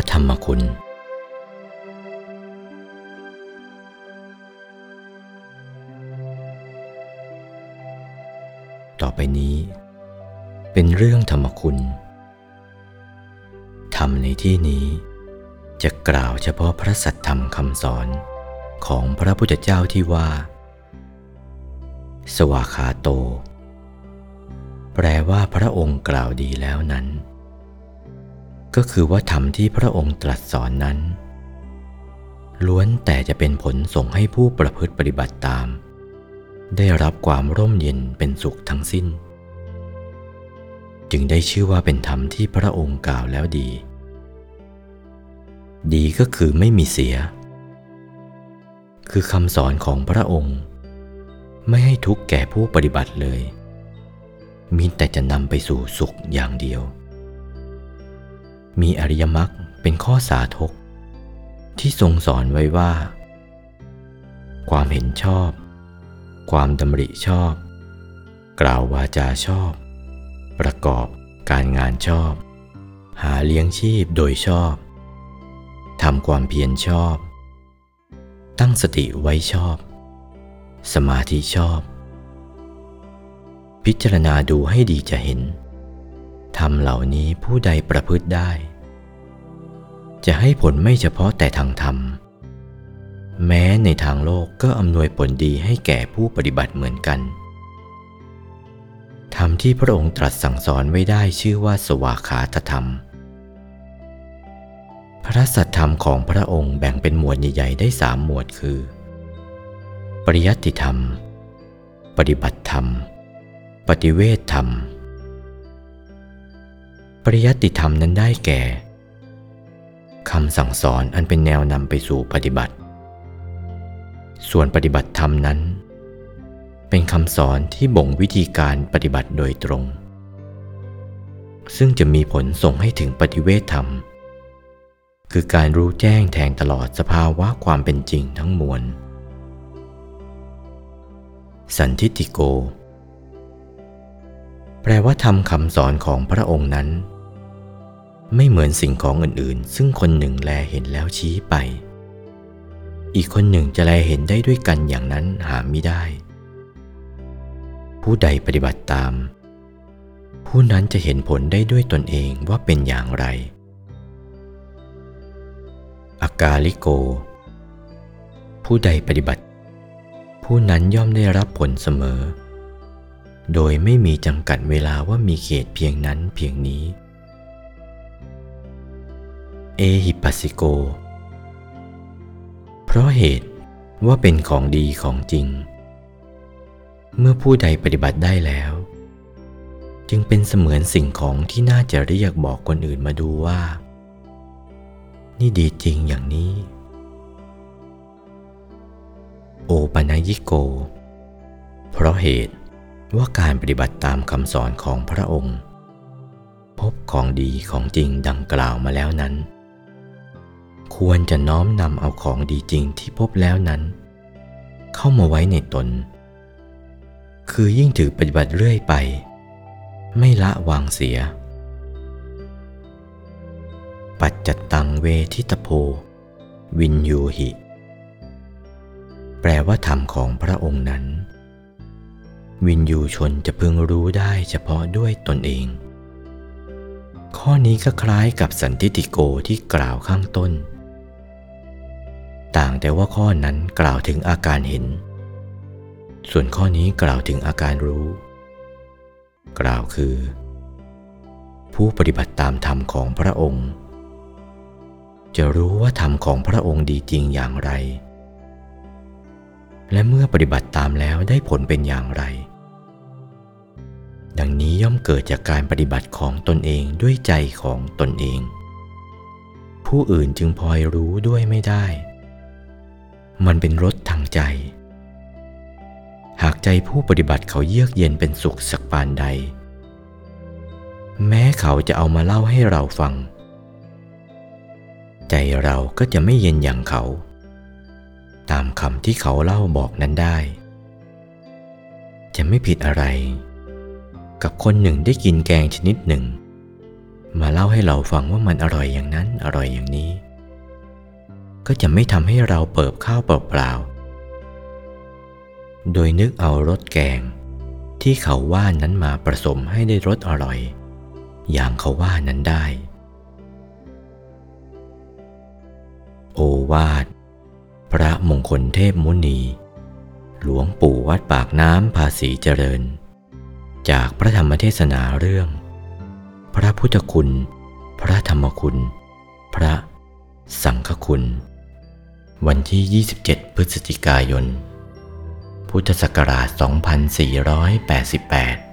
ระธรรมคุณต่อไปนี้ เป็นเรื่องธรรมคุณ ธรรมในที่นี้จะกล่าวเฉพาะพระสัทธรรมคำสอนของพระพุทธเจ้าที่ว่า สวาขาโต แปลว่าพระองค์กล่าวดีแล้วนั้น ก็คือว่าธรรมที่พระองค์ตรัสสอนนั้น ล้วนแต่จะเป็นผลส่งให้ผู้ประพฤติปฏิบัติตาม ได้รับความร่มเย็นเป็นสุขทั้งสิ้น จึงได้ชื่อว่าเป็นธรรมที่พระองค์กล่าวแล้วดี ดีก็คือไม่มีเสีย คือคำสอนของพระองค์ ไม่ให้ทุกข์แก่ผู้ปฏิบัติเลย มีแต่จะนำไปสู่สุขอย่างเดียว มีอริยมรรคเป็นข้อสาธก ที่ทรงสอนไว้ว่า ความเห็นชอบ ความดำริชอบ กล่าววาจาชอบ ประกอบการงานชอบ หาเลี้ยงชีพโดยชอบทำความเพียรชอบ ตั้งสติไว้ชอบ สมาธิชอบ พิจารณาดูให้ดีจะเห็น ทำเหล่านี้ผู้ใดประพฤติได้ จะให้ผลไม่เฉพาะแต่ทางธรรม แม้ในทางโลกก็อำนวยผลดีให้แก่ผู้ปฏิบัติเหมือนกันธรรมที่พระองค์ตรัสสั่งสอนไว้ได้ชื่อว่าสวากขาตธรรม พระสัทธรรมของพระองค์แบ่งเป็นหมวดใหญ่ๆได้สามหมวดคือ ปริยัติธรรม ปฏิบัติธรรม ปฏิเวทธรรม ปริยัติธรรมนั้นได้แก่คำสั่งสอนอันเป็นแนวนำไปสู่ปฏิบัติ ส่วนปฏิบัติธรรมนั้น เป็นคำสอนที่บ่งวิธีการปฏิบัติโดยตรง ซึ่งจะมีผลส่งให้ถึงปฏิเวทธรรม คือการรู้แจ้งแทงตลอดสภาวะความเป็นจริงทั้งมวล สันทิติโก แปลว่าทำคำสอนของพระองค์นั้น ไม่เหมือนสิ่งของอื่นๆ ซึ่งคนหนึ่งแลเห็นแล้วชี้ไป อีกคนหนึ่งจะแลเห็นได้ด้วยกันอย่างนั้นหาไม่ได้ ผู้ใดปฏิบัติตาม ผู้นั้นจะเห็นผลได้ด้วยตนเองว่าเป็นอย่างไร อากาลิโก ผู้ใดปฏิบัติ ผู้นั้นย่อมได้รับผลเสมอ โดยไม่มีจำกัดเวลาว่ามีเขตเพียงนั้นเพียงนี้ เอหิปัสสิโก เพราะเหตุว่าเป็นของดีของจริง เมื่อผู้ใดปฏิบัติได้แล้ว จึงเป็นเสมือนสิ่งของที่น่าจะเรียกบอกคนอื่นมาดูว่า นี่ดีจริงอย่างนี้ โอปนยิโก เพราะเหตุว่าการปฏิบัติตามคำสอนของพระองค์ พบของดีของจริงดังกล่าวมาแล้วนั้น ควรจะน้อมนำเอาของดีจริงที่พบแล้วนั้น เข้ามาไว้ในตน คือยิ่งถือปฏิบัติเรื่อยไป ไม่ละวางเสีย ปัจจตังเวทิตโพ วินยูหิ แปลว่าธรรมของพระองค์นั้น วินยูชนจะพึงรู้ได้เฉพาะด้วยตนเองข้อนี้ก็คล้ายกับสันติติโกที่กล่าวข้างต้น ต่างแต่ว่าข้อนั้นกล่าวถึงอาการเห็น ส่วนข้อนี้กล่าวถึงอาการรู้ กล่าวคือ ผู้ปฏิบัติตามธรรมของพระองค์ จะรู้ว่าธรรมของพระองค์ดีจริงอย่างไร และเมื่อปฏิบัติตามแล้วได้ผลเป็นอย่างไร ดังนี้ย่อมเกิดจากการปฏิบัติของตนเองด้วยใจของตนเอง ผู้อื่นจึงพลอยรู้ด้วยไม่ได้ มันเป็นรสทางใจ หากใจผู้ปฏิบัติเขาเยือกเย็นเป็นสุขสักปานใด แม้เขาจะเอามาเล่าให้เราฟัง ใจเราก็จะไม่เย็นอย่างเขา ตามคำที่เขาเล่าบอกนั้นได้ จะไม่ผิดอะไร กับคนหนึ่งได้กินแกงชนิดหนึ่ง มาเล่าให้เราฟังว่ามันอร่อยอย่างนั้นอร่อยอย่างนี้ ก็จะไม่ทำให้เราเปิบข้าวเปล่าๆ โดยนึกเอารสแกง ที่เขาว่านั้นมาผสมให้ได้รสอร่อย อย่างเขาว่านั้นได้ โอวาท พระมงคลเทพมุนี หลวงปู่วัดปากน้ำภาษีเจริญ จากพระธรรมเทศนาเรื่อง พระพุทธคุณ พระธรรมคุณ พระสังฆคุณ วันที่ 27 พฤศจิกายน พุทธศักราช 2488